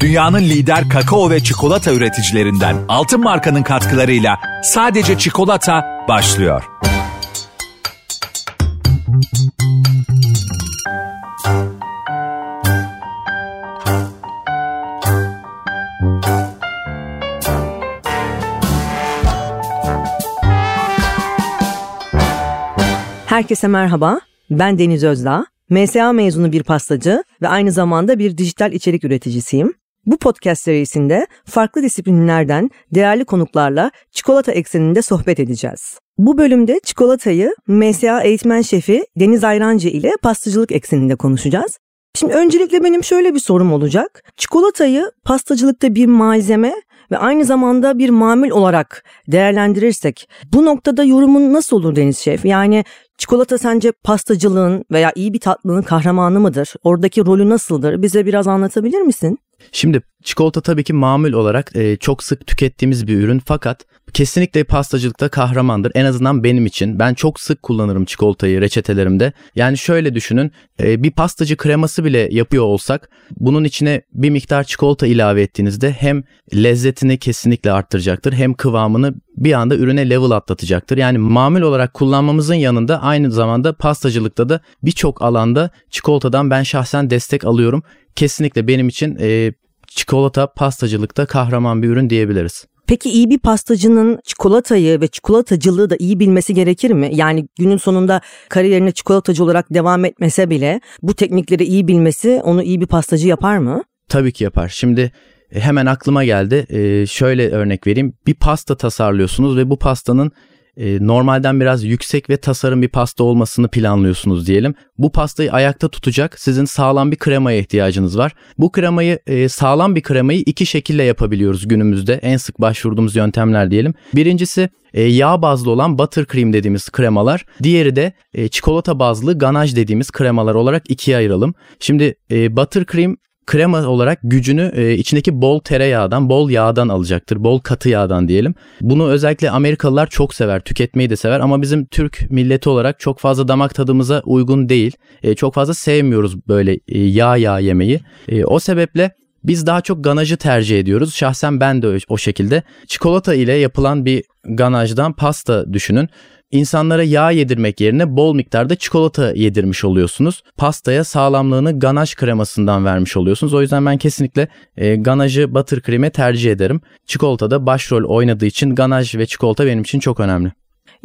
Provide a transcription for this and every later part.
Dünyanın lider kakao ve çikolata üreticilerinden Altın Marka'nın katkılarıyla sadece çikolata başlıyor. Herkese merhaba. Ben Deniz Özdağ. MSA mezunu bir pastacı ve aynı zamanda bir dijital içerik üreticisiyim. Bu podcast serisinde farklı disiplinlerden değerli konuklarla çikolata ekseninde sohbet edeceğiz. Bu bölümde çikolatayı MSA eğitmen şefi Deniz Ayrancı ile pastacılık ekseninde konuşacağız. Şimdi öncelikle benim şöyle bir sorum olacak. Çikolatayı pastacılıkta bir malzeme ve aynı zamanda bir mamül olarak değerlendirirsek bu noktada yorumun nasıl olur Deniz Şef? Yani çikolata sence pastacılığın veya iyi bir tatlının kahramanı mıdır? Oradaki rolü nasıldır? Bize biraz anlatabilir misin? Şimdi çikolata tabii ki mamul olarak e, çok sık tükettiğimiz bir ürün fakat kesinlikle pastacılıkta kahramandır. En azından benim için. Ben çok sık kullanırım çikolatayı reçetelerimde. Yani şöyle düşünün e, bir pastacı kreması bile yapıyor olsak bunun içine bir miktar çikolata ilave ettiğinizde hem lezzetini kesinlikle arttıracaktır hem kıvamını bir anda ürüne level atlatacaktır. Yani mamul olarak kullanmamızın yanında aynı zamanda pastacılıkta da birçok alanda çikolatadan ben şahsen destek alıyorum. Kesinlikle benim için e, çikolata pastacılıkta kahraman bir ürün diyebiliriz. Peki iyi bir pastacının çikolatayı ve çikolatacılığı da iyi bilmesi gerekir mi? Yani günün sonunda kariyerine çikolatacı olarak devam etmese bile bu teknikleri iyi bilmesi onu iyi bir pastacı yapar mı? Tabii ki yapar. Şimdi e, hemen aklıma geldi. Ee, şöyle örnek vereyim. Bir pasta tasarlıyorsunuz ve bu pastanın e, normalden biraz yüksek ve tasarım bir pasta olmasını planlıyorsunuz diyelim. Bu pastayı ayakta tutacak sizin sağlam bir kremaya ihtiyacınız var. Bu kremayı e, sağlam bir kremayı iki şekilde yapabiliyoruz günümüzde. En sık başvurduğumuz yöntemler diyelim. Birincisi e, yağ bazlı olan buttercream dediğimiz kremalar. Diğeri de çikolata bazlı ganaj dediğimiz kremalar olarak ikiye ayıralım. Şimdi e, buttercream krema olarak gücünü e, içindeki bol tereyağdan, bol yağdan alacaktır. Bol katı yağdan diyelim. Bunu özellikle Amerikalılar çok sever, tüketmeyi de sever ama bizim Türk milleti olarak çok fazla damak tadımıza uygun değil. E, çok fazla sevmiyoruz böyle e, yağ yağ yemeği. E, o sebeple biz daha çok ganajı tercih ediyoruz. Şahsen ben de o şekilde. Çikolata ile yapılan bir ganajdan pasta düşünün. İnsanlara yağ yedirmek yerine bol miktarda çikolata yedirmiş oluyorsunuz. Pastaya sağlamlığını ganaj kremasından vermiş oluyorsunuz. O yüzden ben kesinlikle e, ganajı buttercream'e tercih ederim. Çikolata da başrol oynadığı için ganaj ve çikolata benim için çok önemli.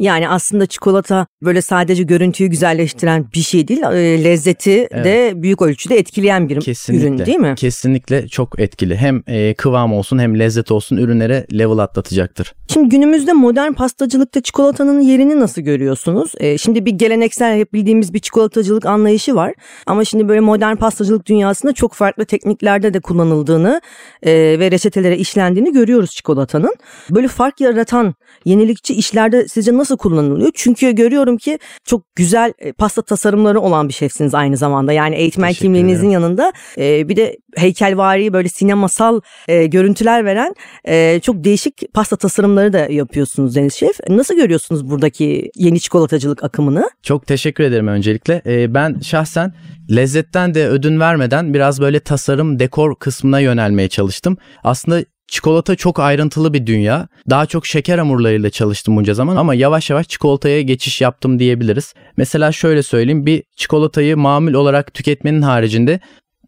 Yani aslında çikolata böyle sadece görüntüyü güzelleştiren bir şey değil. E, lezzeti evet. de büyük ölçüde etkileyen bir Kesinlikle. ürün değil mi? Kesinlikle çok etkili. Hem e, kıvam olsun hem lezzet olsun ürünlere level atlatacaktır. Şimdi günümüzde modern pastacılıkta çikolatanın yerini nasıl görüyorsunuz? E, şimdi bir geleneksel hep bildiğimiz bir çikolatacılık anlayışı var. Ama şimdi böyle modern pastacılık dünyasında çok farklı tekniklerde de kullanıldığını ve reçetelere işlendiğini görüyoruz çikolatanın. Böyle fark yaratan yenilikçi işlerde sizce nasıl kullanılıyor? Çünkü görüyorum ki çok güzel e, pasta tasarımları olan bir şefsiniz aynı zamanda. Yani eğitmen kimliğinizin yanında e, bir de heykelvari böyle sinemasal e, görüntüler veren e, çok değişik pasta tasarımları da yapıyorsunuz Deniz Şef. Nasıl görüyorsunuz buradaki yeni çikolatacılık akımını? Çok teşekkür ederim öncelikle. E, ben şahsen lezzetten de ödün vermeden biraz böyle tasarım, dekor kısmına yönelmeye çalıştım. Aslında Çikolata çok ayrıntılı bir dünya. Daha çok şeker hamurlarıyla çalıştım bunca zaman ama yavaş yavaş çikolataya geçiş yaptım diyebiliriz. Mesela şöyle söyleyeyim bir çikolatayı mamul olarak tüketmenin haricinde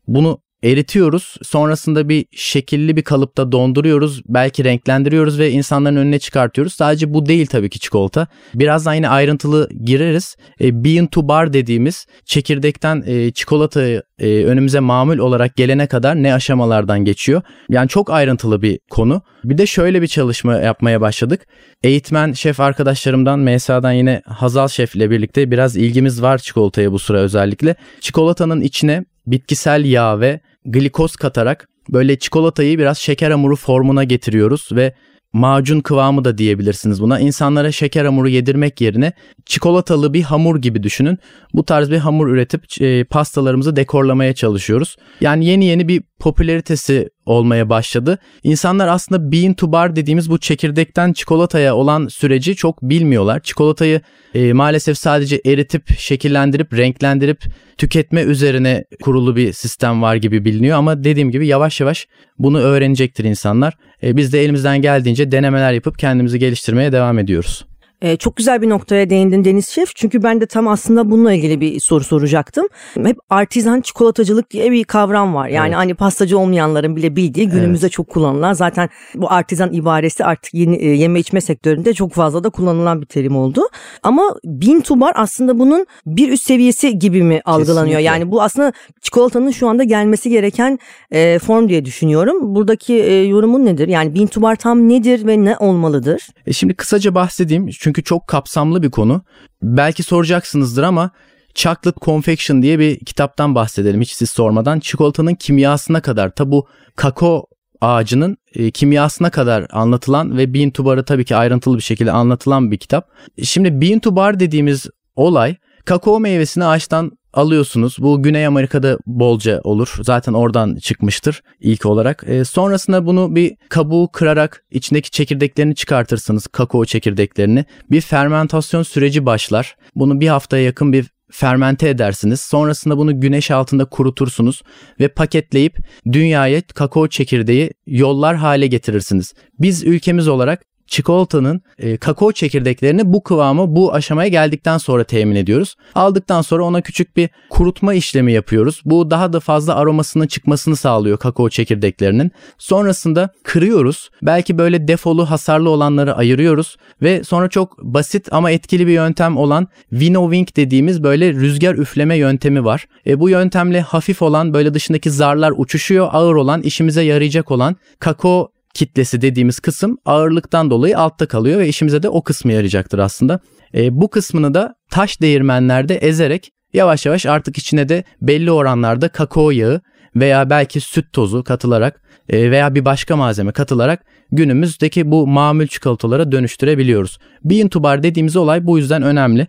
bunu eritiyoruz. Sonrasında bir şekilli bir kalıpta donduruyoruz. Belki renklendiriyoruz ve insanların önüne çıkartıyoruz. Sadece bu değil tabii ki çikolata. Birazdan yine ayrıntılı gireriz. E, bean to bar dediğimiz çekirdekten e, çikolatayı e, önümüze mamul olarak gelene kadar ne aşamalardan geçiyor. Yani çok ayrıntılı bir konu. Bir de şöyle bir çalışma yapmaya başladık. Eğitmen şef arkadaşlarımdan MSA'dan yine Hazal Şef ile birlikte biraz ilgimiz var çikolataya bu sıra özellikle. Çikolatanın içine bitkisel yağ ve glikoz katarak böyle çikolatayı biraz şeker hamuru formuna getiriyoruz ve macun kıvamı da diyebilirsiniz buna. İnsanlara şeker hamuru yedirmek yerine çikolatalı bir hamur gibi düşünün. Bu tarz bir hamur üretip e, pastalarımızı dekorlamaya çalışıyoruz. Yani yeni yeni bir popülaritesi olmaya başladı. İnsanlar aslında bean to bar dediğimiz bu çekirdekten çikolataya olan süreci çok bilmiyorlar. Çikolatayı e, maalesef sadece eritip, şekillendirip, renklendirip tüketme üzerine kurulu bir sistem var gibi biliniyor ama dediğim gibi yavaş yavaş bunu öğrenecektir insanlar. E, biz de elimizden geldiğince denemeler yapıp kendimizi geliştirmeye devam ediyoruz. Ee, çok güzel bir noktaya değindin Deniz Şef. Çünkü ben de tam aslında bununla ilgili bir soru soracaktım. Hep artizan çikolatacılık diye bir kavram var. Yani evet. hani pastacı olmayanların bile bildiği günümüzde evet. çok kullanılan. Zaten bu artizan ibaresi artık yeni, e, yeme içme sektöründe çok fazla da kullanılan bir terim oldu. Ama bin tubar aslında bunun bir üst seviyesi gibi mi algılanıyor? Kesinlikle. Yani bu aslında çikolatanın şu anda gelmesi gereken e, form diye düşünüyorum. Buradaki e, yorumun nedir? Yani bin tubar tam nedir ve ne olmalıdır? E şimdi kısaca bahsedeyim. Çünkü çok kapsamlı bir konu. Belki soracaksınızdır ama Chocolate Confection diye bir kitaptan bahsedelim hiç siz sormadan. Çikolatanın kimyasına kadar tabi bu kakao ağacının e, kimyasına kadar anlatılan ve bean to bar'ı tabii ki ayrıntılı bir şekilde anlatılan bir kitap. Şimdi bean to bar dediğimiz olay kakao meyvesini ağaçtan alıyorsunuz. Bu Güney Amerika'da bolca olur. Zaten oradan çıkmıştır ilk olarak. E, sonrasında bunu bir kabuğu kırarak içindeki çekirdeklerini çıkartırsınız. Kakao çekirdeklerini. Bir fermentasyon süreci başlar. Bunu bir haftaya yakın bir fermente edersiniz. Sonrasında bunu güneş altında kurutursunuz ve paketleyip dünyaya kakao çekirdeği yollar hale getirirsiniz. Biz ülkemiz olarak çikolatanın e, kakao çekirdeklerini bu kıvamı bu aşamaya geldikten sonra temin ediyoruz. Aldıktan sonra ona küçük bir kurutma işlemi yapıyoruz. Bu daha da fazla aromasının çıkmasını sağlıyor kakao çekirdeklerinin. Sonrasında kırıyoruz. Belki böyle defolu hasarlı olanları ayırıyoruz ve sonra çok basit ama etkili bir yöntem olan winnowing dediğimiz böyle rüzgar üfleme yöntemi var. E, bu yöntemle hafif olan böyle dışındaki zarlar uçuşuyor. Ağır olan işimize yarayacak olan kakao kitlesi dediğimiz kısım ağırlıktan dolayı altta kalıyor ve işimize de o kısmı yarayacaktır aslında. E, bu kısmını da taş değirmenlerde ezerek yavaş yavaş artık içine de belli oranlarda kakao yağı veya belki süt tozu katılarak e, veya bir başka malzeme katılarak günümüzdeki bu mamül çikolatalara dönüştürebiliyoruz. Bean to bar dediğimiz olay bu yüzden önemli.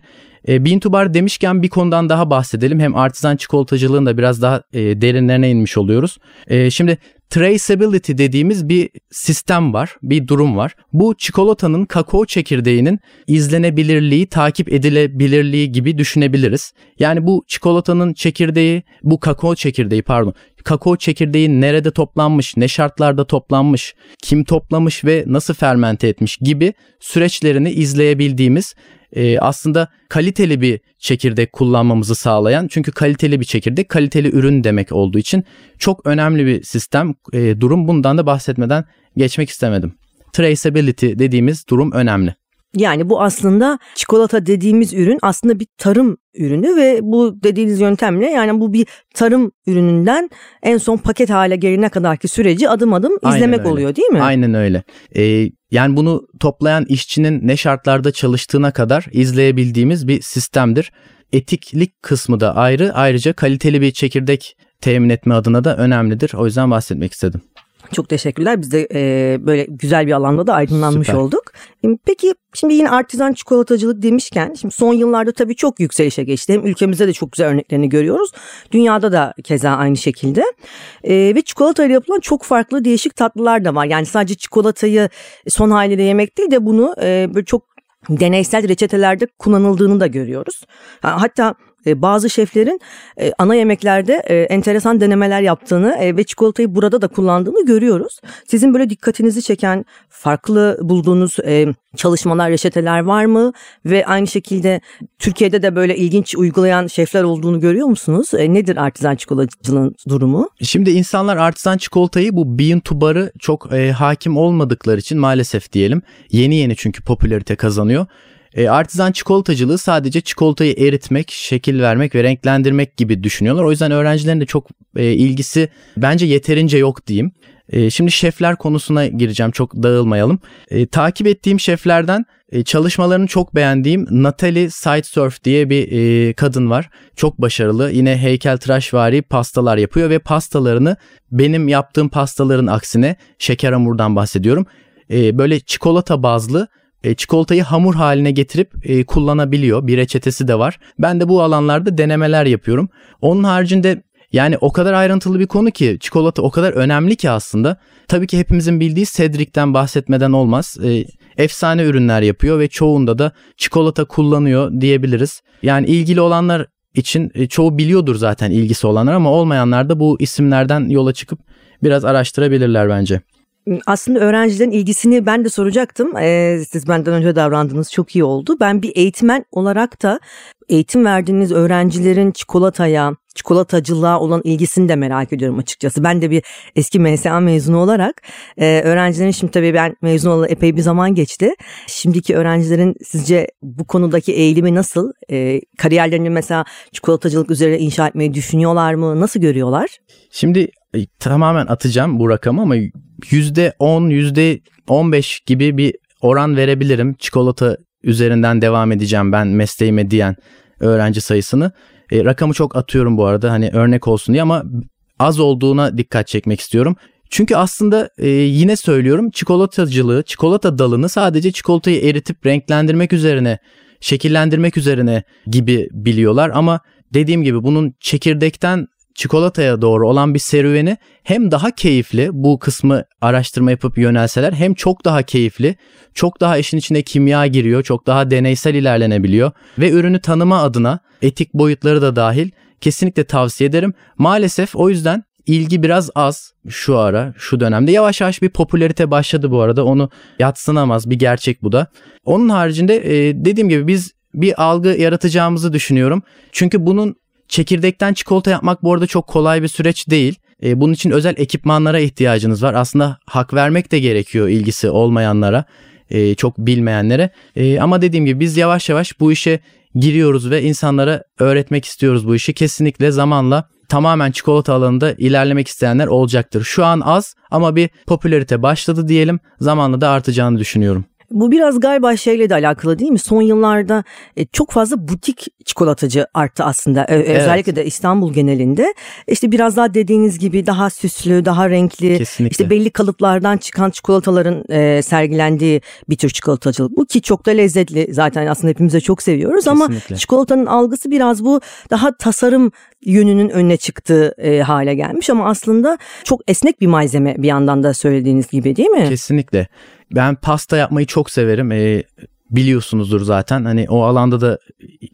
E, Bean to bar demişken bir konudan daha bahsedelim. Hem artizan çikolatacılığın da biraz daha e, derinlerine inmiş oluyoruz. E, şimdi traceability dediğimiz bir sistem var, bir durum var. Bu çikolatanın kakao çekirdeğinin izlenebilirliği, takip edilebilirliği gibi düşünebiliriz. Yani bu çikolatanın çekirdeği, bu kakao çekirdeği pardon, kakao çekirdeği nerede toplanmış, ne şartlarda toplanmış, kim toplamış ve nasıl fermente etmiş gibi süreçlerini izleyebildiğimiz e, aslında kaliteli bir çekirdek kullanmamızı sağlayan çünkü kaliteli bir çekirdek kaliteli ürün demek olduğu için çok önemli bir sistem e, durum bundan da bahsetmeden geçmek istemedim. Traceability dediğimiz durum önemli. Yani bu aslında çikolata dediğimiz ürün aslında bir tarım ürünü ve bu dediğiniz yöntemle yani bu bir tarım ürününden en son paket hale gelene kadarki süreci adım adım izlemek öyle. oluyor değil mi? Aynen öyle. Ee, yani bunu toplayan işçinin ne şartlarda çalıştığına kadar izleyebildiğimiz bir sistemdir. Etiklik kısmı da ayrı. Ayrıca kaliteli bir çekirdek temin etme adına da önemlidir. O yüzden bahsetmek istedim. Çok teşekkürler. Biz de e, böyle güzel bir alanda da aydınlanmış Süper. olduk. Peki şimdi yine artizan çikolatacılık demişken şimdi son yıllarda tabii çok yükselişe geçti. Hem ülkemizde de çok güzel örneklerini görüyoruz. Dünyada da keza aynı şekilde. E, ve çikolatayla yapılan çok farklı değişik tatlılar da var. Yani sadece çikolatayı son haliyle yemek değil de bunu e, böyle çok deneysel reçetelerde kullanıldığını da görüyoruz. Hatta e, bazı şeflerin e, ana yemeklerde e, enteresan denemeler yaptığını ve çikolatayı burada da kullandığını görüyoruz. Sizin böyle dikkatinizi çeken farklı bulduğunuz çalışmalar, reçeteler var mı? Ve aynı şekilde Türkiye'de de böyle ilginç uygulayan şefler olduğunu görüyor musunuz? Nedir artizan çikolatacılığın durumu? Şimdi insanlar artizan çikolatayı bu bean to bar'ı çok hakim olmadıkları için maalesef diyelim yeni yeni çünkü popülarite kazanıyor. E, artizan çikolatacılığı sadece çikolatayı eritmek, şekil vermek ve renklendirmek gibi düşünüyorlar. O yüzden öğrencilerin de çok e, ilgisi bence yeterince yok diyeyim. E, şimdi şefler konusuna gireceğim çok dağılmayalım. E, takip ettiğim şeflerden e, çalışmalarını çok beğendiğim Natalie Sidesurf diye bir e, kadın var. Çok başarılı. Yine heykeltıraşvari pastalar yapıyor ve pastalarını benim yaptığım pastaların aksine şeker hamurdan bahsediyorum. E, böyle çikolata bazlı e, çikolatayı hamur haline getirip e, kullanabiliyor. Bir reçetesi de var. Ben de bu alanlarda denemeler yapıyorum. Onun haricinde Yani o kadar ayrıntılı bir konu ki çikolata o kadar önemli ki aslında. Tabii ki hepimizin bildiği Cedric'ten bahsetmeden olmaz. E, efsane ürünler yapıyor ve çoğunda da çikolata kullanıyor diyebiliriz. Yani ilgili olanlar için e, çoğu biliyordur zaten ilgisi olanlar ama olmayanlar da bu isimlerden yola çıkıp biraz araştırabilirler bence. Aslında öğrencilerin ilgisini ben de soracaktım. Ee, siz benden önce davrandınız çok iyi oldu. Ben bir eğitmen olarak da eğitim verdiğiniz öğrencilerin çikolataya, çikolatacılığa olan ilgisini de merak ediyorum açıkçası. Ben de bir eski MSA mezunu olarak e, öğrencilerin şimdi tabii ben mezun olalı epey bir zaman geçti. Şimdiki öğrencilerin sizce bu konudaki eğilimi nasıl? E, kariyerlerini mesela çikolatacılık üzerine inşa etmeyi düşünüyorlar mı? Nasıl görüyorlar? Şimdi e, tamamen atacağım bu rakamı ama %10, %15 gibi bir oran verebilirim. Çikolata üzerinden devam edeceğim ben mesleğime diyen öğrenci sayısını. E, rakamı çok atıyorum bu arada hani örnek olsun diye ama az olduğuna dikkat çekmek istiyorum. Çünkü aslında e, yine söylüyorum çikolatacılığı, çikolata dalını sadece çikolatayı eritip renklendirmek üzerine, şekillendirmek üzerine gibi biliyorlar ama dediğim gibi bunun çekirdekten çikolataya doğru olan bir serüveni hem daha keyifli bu kısmı araştırma yapıp yönelseler hem çok daha keyifli, çok daha işin içine kimya giriyor, çok daha deneysel ilerlenebiliyor ve ürünü tanıma adına etik boyutları da dahil kesinlikle tavsiye ederim. Maalesef o yüzden ilgi biraz az şu ara, şu dönemde. Yavaş yavaş bir popülerite başladı bu arada. Onu yatsınamaz bir gerçek bu da. Onun haricinde dediğim gibi biz bir algı yaratacağımızı düşünüyorum. Çünkü bunun Çekirdekten çikolata yapmak bu arada çok kolay bir süreç değil. E, bunun için özel ekipmanlara ihtiyacınız var. Aslında hak vermek de gerekiyor ilgisi olmayanlara, e, çok bilmeyenlere. E, ama dediğim gibi biz yavaş yavaş bu işe giriyoruz ve insanlara öğretmek istiyoruz bu işi. Kesinlikle zamanla tamamen çikolata alanında ilerlemek isteyenler olacaktır. Şu an az ama bir popülerite başladı diyelim. Zamanla da artacağını düşünüyorum. Bu biraz galiba şeyle de alakalı değil mi? Son yıllarda e, çok fazla butik çikolatacı arttı aslında. Evet. Özellikle de İstanbul genelinde. İşte biraz daha dediğiniz gibi daha süslü, daha renkli, Kesinlikle. işte belli kalıplardan çıkan çikolataların e, sergilendiği bir tür çikolatacılık. Bu ki çok da lezzetli. Zaten aslında hepimize çok seviyoruz Kesinlikle. ama çikolatanın algısı biraz bu daha tasarım yönünün önüne çıktığı e, hale gelmiş ama aslında çok esnek bir malzeme bir yandan da söylediğiniz gibi değil mi? Kesinlikle. Ben pasta yapmayı çok severim. E, biliyorsunuzdur zaten. Hani o alanda da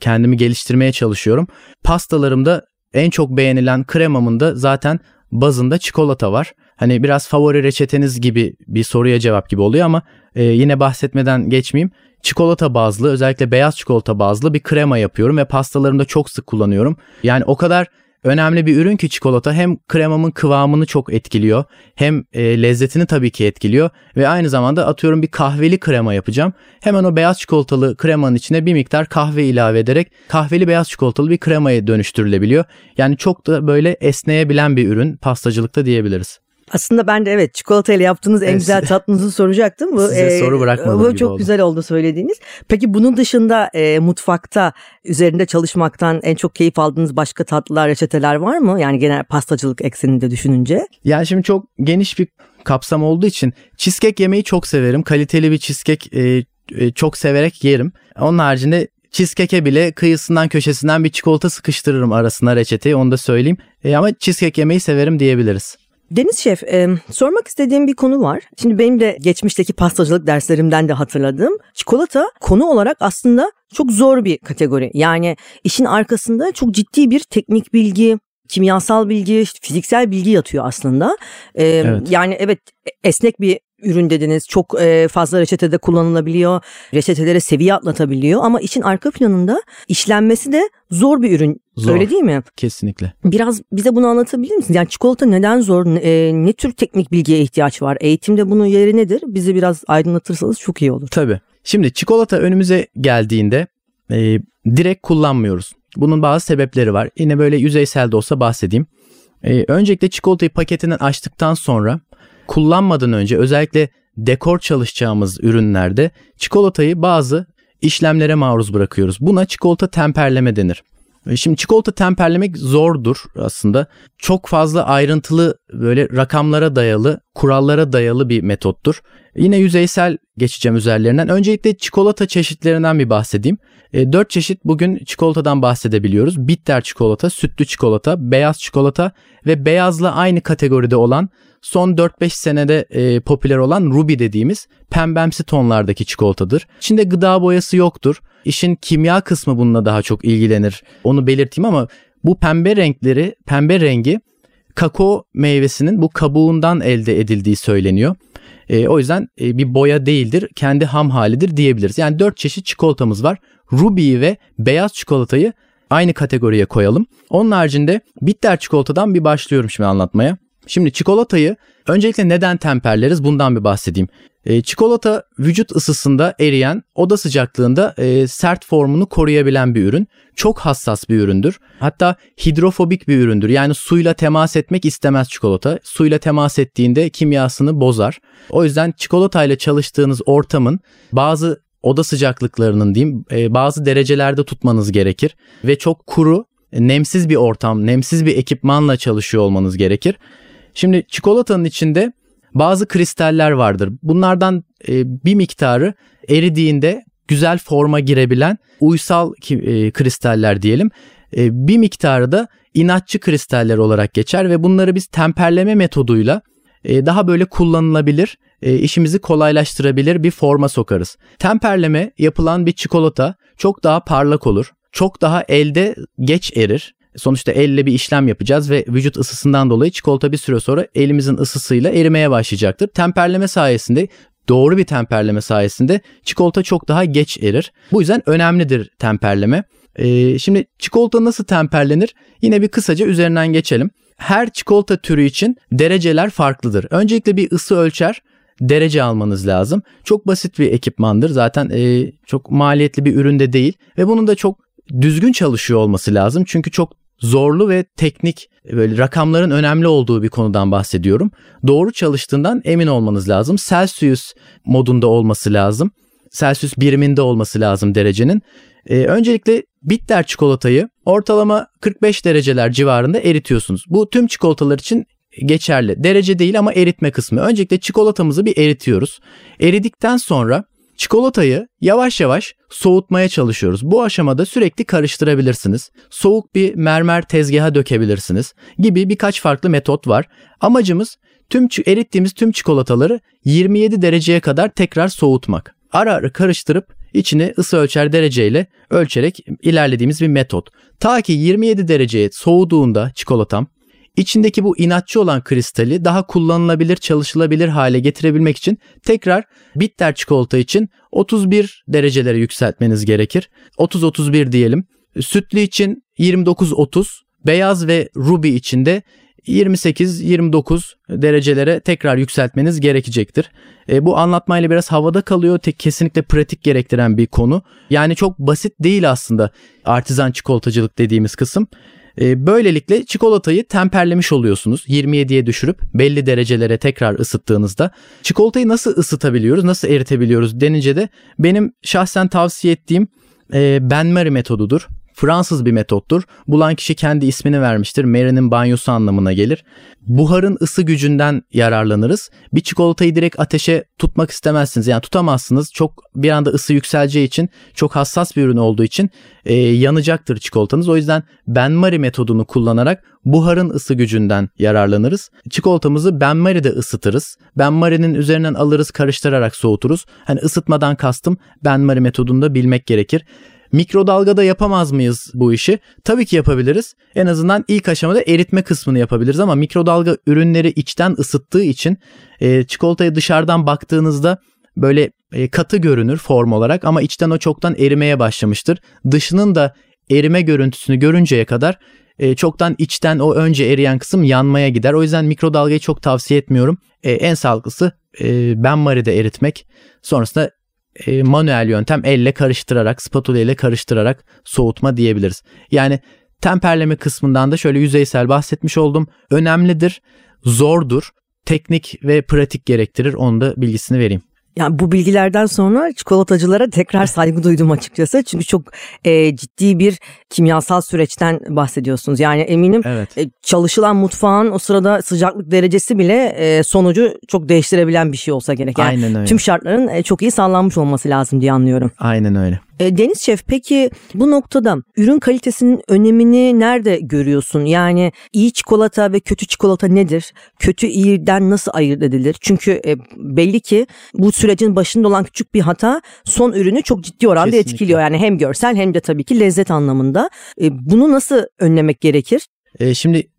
kendimi geliştirmeye çalışıyorum. Pastalarımda en çok beğenilen kremamın da zaten bazında çikolata var. Hani biraz favori reçeteniz gibi bir soruya cevap gibi oluyor ama e, yine bahsetmeden geçmeyeyim. Çikolata bazlı özellikle beyaz çikolata bazlı bir krema yapıyorum ve pastalarımda çok sık kullanıyorum. Yani o kadar önemli bir ürün ki çikolata hem kremamın kıvamını çok etkiliyor hem e, lezzetini tabii ki etkiliyor ve aynı zamanda atıyorum bir kahveli krema yapacağım. Hemen o beyaz çikolatalı kremanın içine bir miktar kahve ilave ederek kahveli beyaz çikolatalı bir kremaya dönüştürülebiliyor. Yani çok da böyle esneyebilen bir ürün pastacılıkta diyebiliriz. Aslında ben de evet çikolata ile yaptığınız en güzel tatlınızı soracaktım. Bu, Size e, soru bırakmadım Bu çok oldu. güzel oldu söylediğiniz. Peki bunun dışında e, mutfakta üzerinde çalışmaktan en çok keyif aldığınız başka tatlılar, reçeteler var mı? Yani genel pastacılık ekseninde düşününce. Yani şimdi çok geniş bir kapsam olduğu için cheesecake yemeyi çok severim. Kaliteli bir cheesecake e, e, çok severek yerim. Onun haricinde cheesecake'e bile kıyısından köşesinden bir çikolata sıkıştırırım arasına reçeteyi onu da söyleyeyim. E, ama cheesecake yemeyi severim diyebiliriz. Deniz Şef, e, sormak istediğim bir konu var. Şimdi benim de geçmişteki pastacılık derslerimden de hatırladığım çikolata konu olarak aslında çok zor bir kategori. Yani işin arkasında çok ciddi bir teknik bilgi, kimyasal bilgi, fiziksel bilgi yatıyor aslında. Ee, evet. Yani evet esnek bir ürün dediniz. Çok e, fazla reçetede kullanılabiliyor. Reçetelere seviye atlatabiliyor ama işin arka planında işlenmesi de zor bir ürün. Zor. Öyle değil mi? Kesinlikle. Biraz bize bunu anlatabilir misiniz? Yani çikolata neden zor? E, ne tür teknik bilgiye ihtiyaç var? Eğitimde bunun yeri nedir? Bizi biraz aydınlatırsanız çok iyi olur. Tabii. Şimdi çikolata önümüze geldiğinde e, direkt kullanmıyoruz. Bunun bazı sebepleri var. Yine böyle yüzeysel de olsa bahsedeyim. E, öncelikle çikolatayı paketinden açtıktan sonra kullanmadan önce özellikle dekor çalışacağımız ürünlerde çikolatayı bazı işlemlere maruz bırakıyoruz. Buna çikolata temperleme denir. Şimdi çikolata temperlemek zordur aslında. Çok fazla ayrıntılı böyle rakamlara dayalı, kurallara dayalı bir metottur. Yine yüzeysel geçeceğim üzerlerinden. Öncelikle çikolata çeşitlerinden bir bahsedeyim. E, 4 çeşit bugün çikolatadan bahsedebiliyoruz. Bitter çikolata, sütlü çikolata, beyaz çikolata ve beyazla aynı kategoride olan son 4-5 senede e, popüler olan Ruby dediğimiz pembemsi tonlardaki çikolatadır. İçinde gıda boyası yoktur. İşin kimya kısmı bununla daha çok ilgilenir. Onu belirteyim ama bu pembe renkleri, pembe rengi kakao meyvesinin bu kabuğundan elde edildiği söyleniyor. E, o yüzden e, bir boya değildir, kendi ham halidir diyebiliriz. Yani dört çeşit çikolatamız var. Ruby'yi ve beyaz çikolatayı aynı kategoriye koyalım. Onun haricinde bitter çikolatadan bir başlıyorum şimdi anlatmaya. Şimdi çikolatayı öncelikle neden temperleriz bundan bir bahsedeyim. E, çikolata vücut ısısında eriyen, oda sıcaklığında e, sert formunu koruyabilen bir ürün. Çok hassas bir üründür. Hatta hidrofobik bir üründür. Yani suyla temas etmek istemez çikolata. Suyla temas ettiğinde kimyasını bozar. O yüzden çikolatayla çalıştığınız ortamın bazı oda sıcaklıklarının diyeyim e, bazı derecelerde tutmanız gerekir ve çok kuru, nemsiz bir ortam, nemsiz bir ekipmanla çalışıyor olmanız gerekir. Şimdi çikolatanın içinde bazı kristaller vardır. Bunlardan e, bir miktarı eridiğinde güzel forma girebilen uysal e, kristaller diyelim. E, bir miktarı da inatçı kristaller olarak geçer ve bunları biz temperleme metoduyla e, daha böyle kullanılabilir, e, işimizi kolaylaştırabilir bir forma sokarız. Temperleme yapılan bir çikolata çok daha parlak olur. Çok daha elde geç erir Sonuçta elle bir işlem yapacağız ve vücut ısısından dolayı çikolata bir süre sonra elimizin ısısıyla erimeye başlayacaktır. Temperleme sayesinde doğru bir temperleme sayesinde çikolata çok daha geç erir. Bu yüzden önemlidir temperleme. Ee, şimdi çikolata nasıl temperlenir? Yine bir kısaca üzerinden geçelim. Her çikolata türü için dereceler farklıdır. Öncelikle bir ısı ölçer derece almanız lazım. Çok basit bir ekipmandır. Zaten e, çok maliyetli bir ürün de değil ve bunun da çok düzgün çalışıyor olması lazım. Çünkü çok zorlu ve teknik böyle rakamların önemli olduğu bir konudan bahsediyorum. Doğru çalıştığından emin olmanız lazım. Celsius modunda olması lazım. Celsius biriminde olması lazım derecenin. Ee, öncelikle bitter çikolatayı ortalama 45 dereceler civarında eritiyorsunuz. Bu tüm çikolatalar için geçerli. Derece değil ama eritme kısmı. Öncelikle çikolatamızı bir eritiyoruz. Eridikten sonra Çikolatayı yavaş yavaş soğutmaya çalışıyoruz. Bu aşamada sürekli karıştırabilirsiniz. Soğuk bir mermer tezgaha dökebilirsiniz gibi birkaç farklı metot var. Amacımız tüm erittiğimiz tüm çikolataları 27 dereceye kadar tekrar soğutmak. Ara ara karıştırıp içini ısı ölçer dereceyle ölçerek ilerlediğimiz bir metot. Ta ki 27 dereceye soğuduğunda çikolatam İçindeki bu inatçı olan kristali daha kullanılabilir, çalışılabilir hale getirebilmek için tekrar bitter çikolata için 31 derecelere yükseltmeniz gerekir. 30-31 diyelim. Sütlü için 29-30, beyaz ve ruby için de 28-29 derecelere tekrar yükseltmeniz gerekecektir. E, bu anlatmayla biraz havada kalıyor. Tek kesinlikle pratik gerektiren bir konu. Yani çok basit değil aslında artizan çikolatacılık dediğimiz kısım. E, böylelikle çikolatayı temperlemiş oluyorsunuz. 27'ye düşürüp belli derecelere tekrar ısıttığınızda. Çikolatayı nasıl ısıtabiliyoruz, nasıl eritebiliyoruz denince de benim şahsen tavsiye ettiğim e, benmari metodudur. Fransız bir metottur. Bulan kişi kendi ismini vermiştir. Mary'nin banyosu anlamına gelir. Buharın ısı gücünden yararlanırız. Bir çikolatayı direkt ateşe tutmak istemezsiniz. Yani tutamazsınız. Çok bir anda ısı yükseleceği için çok hassas bir ürün olduğu için e, yanacaktır çikolatanız. O yüzden benmari metodunu kullanarak buharın ısı gücünden yararlanırız. Çikolatamızı benmari'de ısıtırız. Benmari'nin üzerinden alırız karıştırarak soğuturuz. Hani ısıtmadan kastım benmari metodunu bilmek gerekir. Mikrodalgada yapamaz mıyız bu işi? Tabii ki yapabiliriz. En azından ilk aşamada eritme kısmını yapabiliriz ama mikrodalga ürünleri içten ısıttığı için e, çikolataya dışarıdan baktığınızda böyle e, katı görünür form olarak ama içten o çoktan erimeye başlamıştır. Dışının da erime görüntüsünü görünceye kadar e, çoktan içten o önce eriyen kısım yanmaya gider. O yüzden mikrodalgayı çok tavsiye etmiyorum. E, en sağlıklısı e, benmari'de eritmek. Sonrasında e, manuel yöntem elle karıştırarak, spatula ile karıştırarak soğutma diyebiliriz. Yani temperleme kısmından da şöyle yüzeysel bahsetmiş oldum. Önemlidir, zordur, teknik ve pratik gerektirir. Onu da bilgisini vereyim. Yani bu bilgilerden sonra çikolatacılara tekrar saygı duydum açıkçası. Çünkü çok e, ciddi bir kimyasal süreçten bahsediyorsunuz. Yani eminim Evet. e, çalışılan mutfağın o sırada sıcaklık derecesi bile e, sonucu çok değiştirebilen bir şey olsa gerek. Yani Aynen öyle. Tüm şartların e, çok iyi sağlanmış olması lazım diye anlıyorum. Aynen öyle. E, Deniz Şef peki bu noktada ürün kalitesinin önemini nerede görüyorsun? Yani iyi çikolata ve kötü çikolata nedir? Kötü iyiden nasıl ayırt edilir? Çünkü e, belli ki bu sürecin başında olan küçük bir hata son ürünü çok ciddi oranda Kesinlikle. etkiliyor. Yani hem görsel hem de tabii ki lezzet anlamında. E, bunu nasıl önlemek gerekir? E, şimdi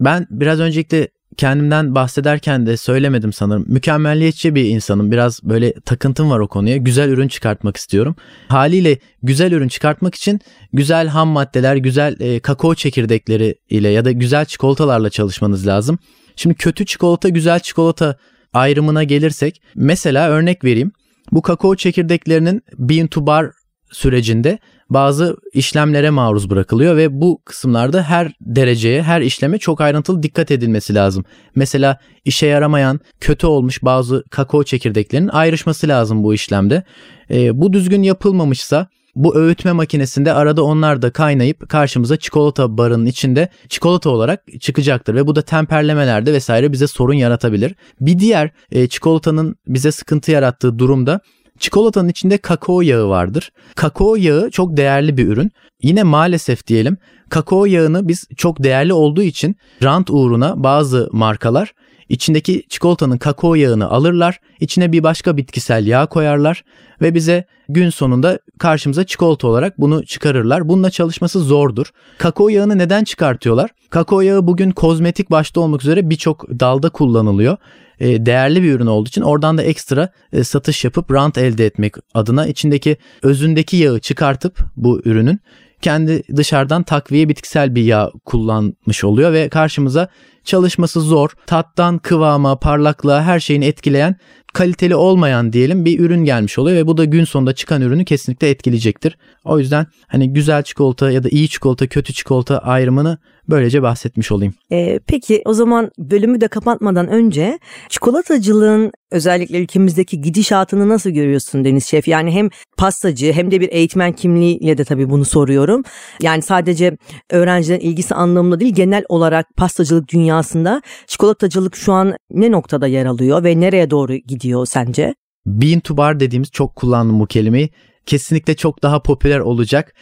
ben biraz öncelikle kendimden bahsederken de söylemedim sanırım. Mükemmelliyetçi bir insanım. Biraz böyle takıntım var o konuya. Güzel ürün çıkartmak istiyorum. Haliyle güzel ürün çıkartmak için güzel ham maddeler, güzel e, kakao çekirdekleri ile ya da güzel çikolatalarla çalışmanız lazım. Şimdi kötü çikolata, güzel çikolata ayrımına gelirsek mesela örnek vereyim. Bu kakao çekirdeklerinin bean to bar sürecinde bazı işlemlere maruz bırakılıyor ve bu kısımlarda her dereceye, her işleme çok ayrıntılı dikkat edilmesi lazım. Mesela işe yaramayan, kötü olmuş bazı kakao çekirdeklerinin ayrışması lazım bu işlemde. Ee, bu düzgün yapılmamışsa bu öğütme makinesinde arada onlar da kaynayıp karşımıza çikolata barının içinde çikolata olarak çıkacaktır ve bu da temperlemelerde vesaire bize sorun yaratabilir. Bir diğer e, çikolatanın bize sıkıntı yarattığı durumda Çikolatanın içinde kakao yağı vardır. Kakao yağı çok değerli bir ürün. Yine maalesef diyelim kakao yağını biz çok değerli olduğu için rant uğruna bazı markalar içindeki çikolatanın kakao yağını alırlar, içine bir başka bitkisel yağ koyarlar ve bize gün sonunda karşımıza çikolata olarak bunu çıkarırlar. Bununla çalışması zordur. Kakao yağını neden çıkartıyorlar? Kakao yağı bugün kozmetik başta olmak üzere birçok dalda kullanılıyor. E, değerli bir ürün olduğu için oradan da ekstra e, satış yapıp rant elde etmek adına içindeki özündeki yağı çıkartıp bu ürünün kendi dışarıdan takviye bitkisel bir yağ kullanmış oluyor ve karşımıza çalışması zor, tattan kıvama, parlaklığa her şeyini etkileyen kaliteli olmayan diyelim bir ürün gelmiş oluyor ve bu da gün sonunda çıkan ürünü kesinlikle etkileyecektir. O yüzden hani güzel çikolata ya da iyi çikolata, kötü çikolata ayrımını böylece bahsetmiş olayım. Ee, peki o zaman bölümü de kapatmadan önce çikolatacılığın özellikle ülkemizdeki gidişatını nasıl görüyorsun Deniz Şef? Yani hem pastacı hem de bir eğitmen kimliğiyle de tabii bunu soruyorum. Yani sadece öğrencilerin ilgisi anlamında değil genel olarak pastacılık dünyasında çikolatacılık şu an ne noktada yer alıyor ve nereye doğru gidiyor sence? Bean to bar dediğimiz çok kullandım bu kelimeyi. Kesinlikle çok daha popüler olacak.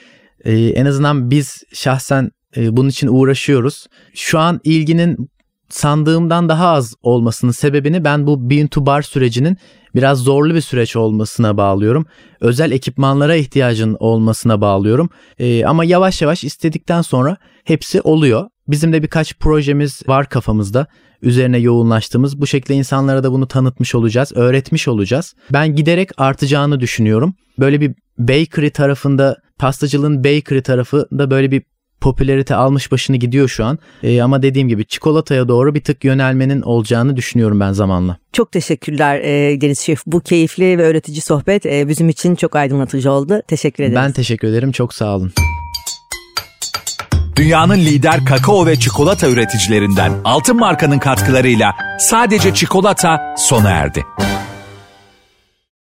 Ee, en azından biz şahsen e, bunun için uğraşıyoruz. Şu an ilginin sandığımdan daha az olmasının sebebini ben bu bean to bar sürecinin biraz zorlu bir süreç olmasına bağlıyorum. Özel ekipmanlara ihtiyacın olmasına bağlıyorum. Ee, ama yavaş yavaş istedikten sonra hepsi oluyor. Bizim de birkaç projemiz var kafamızda. Üzerine yoğunlaştığımız. Bu şekilde insanlara da bunu tanıtmış olacağız, öğretmiş olacağız. Ben giderek artacağını düşünüyorum. Böyle bir bakery tarafında, pastacılığın bakery tarafında böyle bir popülerite almış başını gidiyor şu an. Ee, ama dediğim gibi çikolataya doğru bir tık yönelmenin olacağını düşünüyorum ben zamanla. Çok teşekkürler e, Deniz Şef. Bu keyifli ve öğretici sohbet e, bizim için çok aydınlatıcı oldu. Teşekkür ederiz. Ben teşekkür ederim. Çok sağ olun. Dünyanın lider kakao ve çikolata üreticilerinden Altın Marka'nın katkılarıyla sadece çikolata sona erdi.